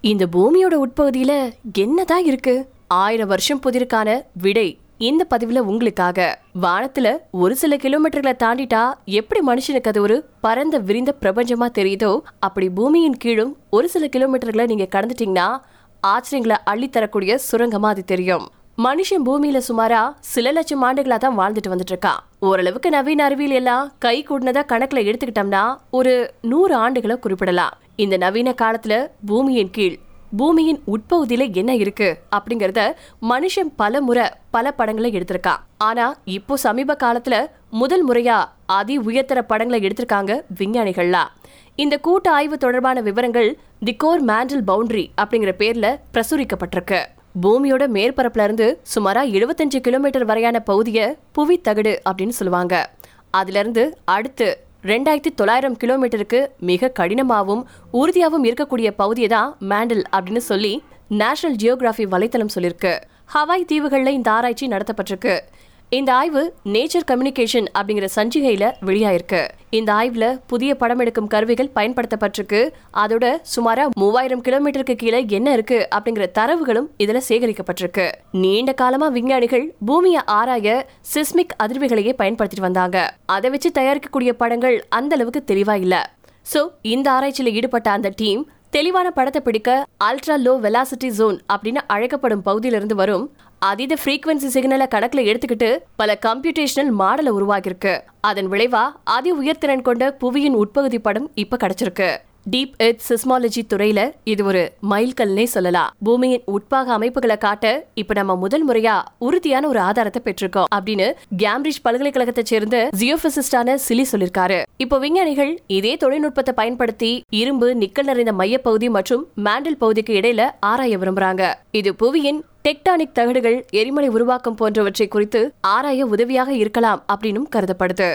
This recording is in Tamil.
இந்த பூமியோட உட்பகுதியில என்னதான் இருக்கு? ஆயிரம் வருஷம் புதிருக்கான விடை இந்த பதிவுல உங்களுக்காக. வானத்துல ஒரு சில கிலோமீட்டர்களை தாண்டிட்டா எப்படி மனுஷனுக்கு அது ஒரு பரந்த விரிந்த பிரபஞ்சமா தெரியுதோ அப்படி பூமியின் கீழும் ஒரு சில கிலோமீட்டர்களை நீங்க கடந்துட்டீங்கன்னா ஆச்சரியங்களை அள்ளி தரக்கூடிய சுரங்கமா அது தெரியும். மனுஷன் பூமியில சுமாரா சில லட்சம் ஆண்டுகளா தான் வாழ்ந்துட்டு வந்துட்டு இருக்கான் ஓரளவுக்கு நவீன அறிவியல் எல்லாம் கை கூடினதா கணக்குல எடுத்துக்கிட்டோம்னா ஒரு நூறு ஆண்டுகளை குறிப்பிடலாம். இந்த நவீன காலத்துல பூமியின் கீழ் பூமியின் உட்பகுதியில என்ன இருக்கு அப்படிங்கறத மனுஷன் பல முறை பல படங்களை எடுத்திருக்கான் ஆனா இப்போ சமீப காலத்துல முதல் முறையா அதி உயர்த்தர படங்களை எடுத்திருக்காங்க விஞ்ஞானிகள்லாம் இந்த கூட்ட ஆய்வு தொடர்பான விவரங்கள் தி கோர் மேண்டல் பவுண்டரி அப்படிங்கிற பேர்ல பிரசுரிக்கப்பட்டிருக்கு. பூமியோட மேற்பரப்புல இருந்து சுமாரா 75 கிலோமீட்டர் வரையான பகுதியை புவி தகடு அப்படின்னு சொல்லுவாங்க. அதுல இருந்து அடுத்து ரெண்டாயிரத்தி தொள்ளாயிரம் கிலோமீட்டருக்கு மிக கடினமாகவும் உறுதியாகவும் இருக்கக்கூடிய பகுதியை தான் மேண்டல் அப்படின்னு சொல்லி நேஷனல் ஜியோகிராஃபி வலைத்தளம் சொல்லியிருக்கு. ஹவாய் தீவுகளில் இந்த ஆராய்ச்சி நடத்தப்பட்டிருக்கு. இந்த ஆய்வு நேச்சர் கம்யூனிகேஷன் அப்படிங்கிற சஞ்சிகையில வெளியாயிருக்கு. இந்த ஆய்வுல புதிய படம் எடுக்கும் கருவிகள் பயன்படுத்தப்பட்டிருக்கு. அதோட சுமாரா மூவாயிரம் கிலோமீட்டருக்கு கீழே என்ன இருக்கு அப்படிங்கிற தரவுகளும் இதுல சேகரிக்கப்பட்டிருக்கு. நீண்ட காலமா விஞ்ஞானிகள் பூமியை ஆராய சிஸ்மிக் அதிர்வுகளையே பயன்படுத்திட்டு வந்தாங்க. அதை வச்சு தயாரிக்கக்கூடிய படங்கள் அந்த அளவுக்கு தெளிவா இல்ல. சோ இந்த ஆராய்ச்சியில ஈடுபட்ட அந்த டீம் தெளிவான படத்தை பிடிக்க அல்ட்ரா லோ வெலாசிட்டி ஜோன் அப்படின்னு அழைக்கப்படும் பகுதியிலிருந்து வரும் அதீத ஃப்ரீக்வன்சி சிக்னலை கணக்குல எடுத்துக்கிட்டு பல கம்ப்யூட்டேஷனல் மாடலை உருவாகியிருக்கு அதன் விளைவா அதி உயர்திறன் கொண்ட புவியின் உட்பகுதி படம் இப்ப கிடைச்சிருக்கு. டீப் எர்த் சிஸ்மாலஜி துறையில இது ஒரு மைல்கல்னே சொல்லலாம். பூமியின் உட்பாக அமைப்புகளை காட்ட இப்ப நம்ம முதல் முறையா உறுதியான ஒரு ஆதாரத்தை பெற்றிருக்கோம் அப்படின்னு கேம்பிரிட்ஜ் பல்கலைக்கழகத்தை சேர்ந்த ஜியோபிசிஸ்டான சிலி சொல்லிருக்காரு. இப்போ விஞ்ஞானிகள் இதே தொழில்நுட்பத்தை பயன்படுத்தி இரும்பு நிக்கல் நிறைந்த மையப்பகுதி மற்றும் மேண்டல் பகுதிக்கு இடையில ஆராய விரும்புறாங்க. இது புவியின் டெக்டானிக் தகடுகள் எரிமலை உருவாக்கம் போன்றவற்றை குறித்து ஆராய உதவியாக இருக்கலாம் அப்படின்னும் கருதப்படுது.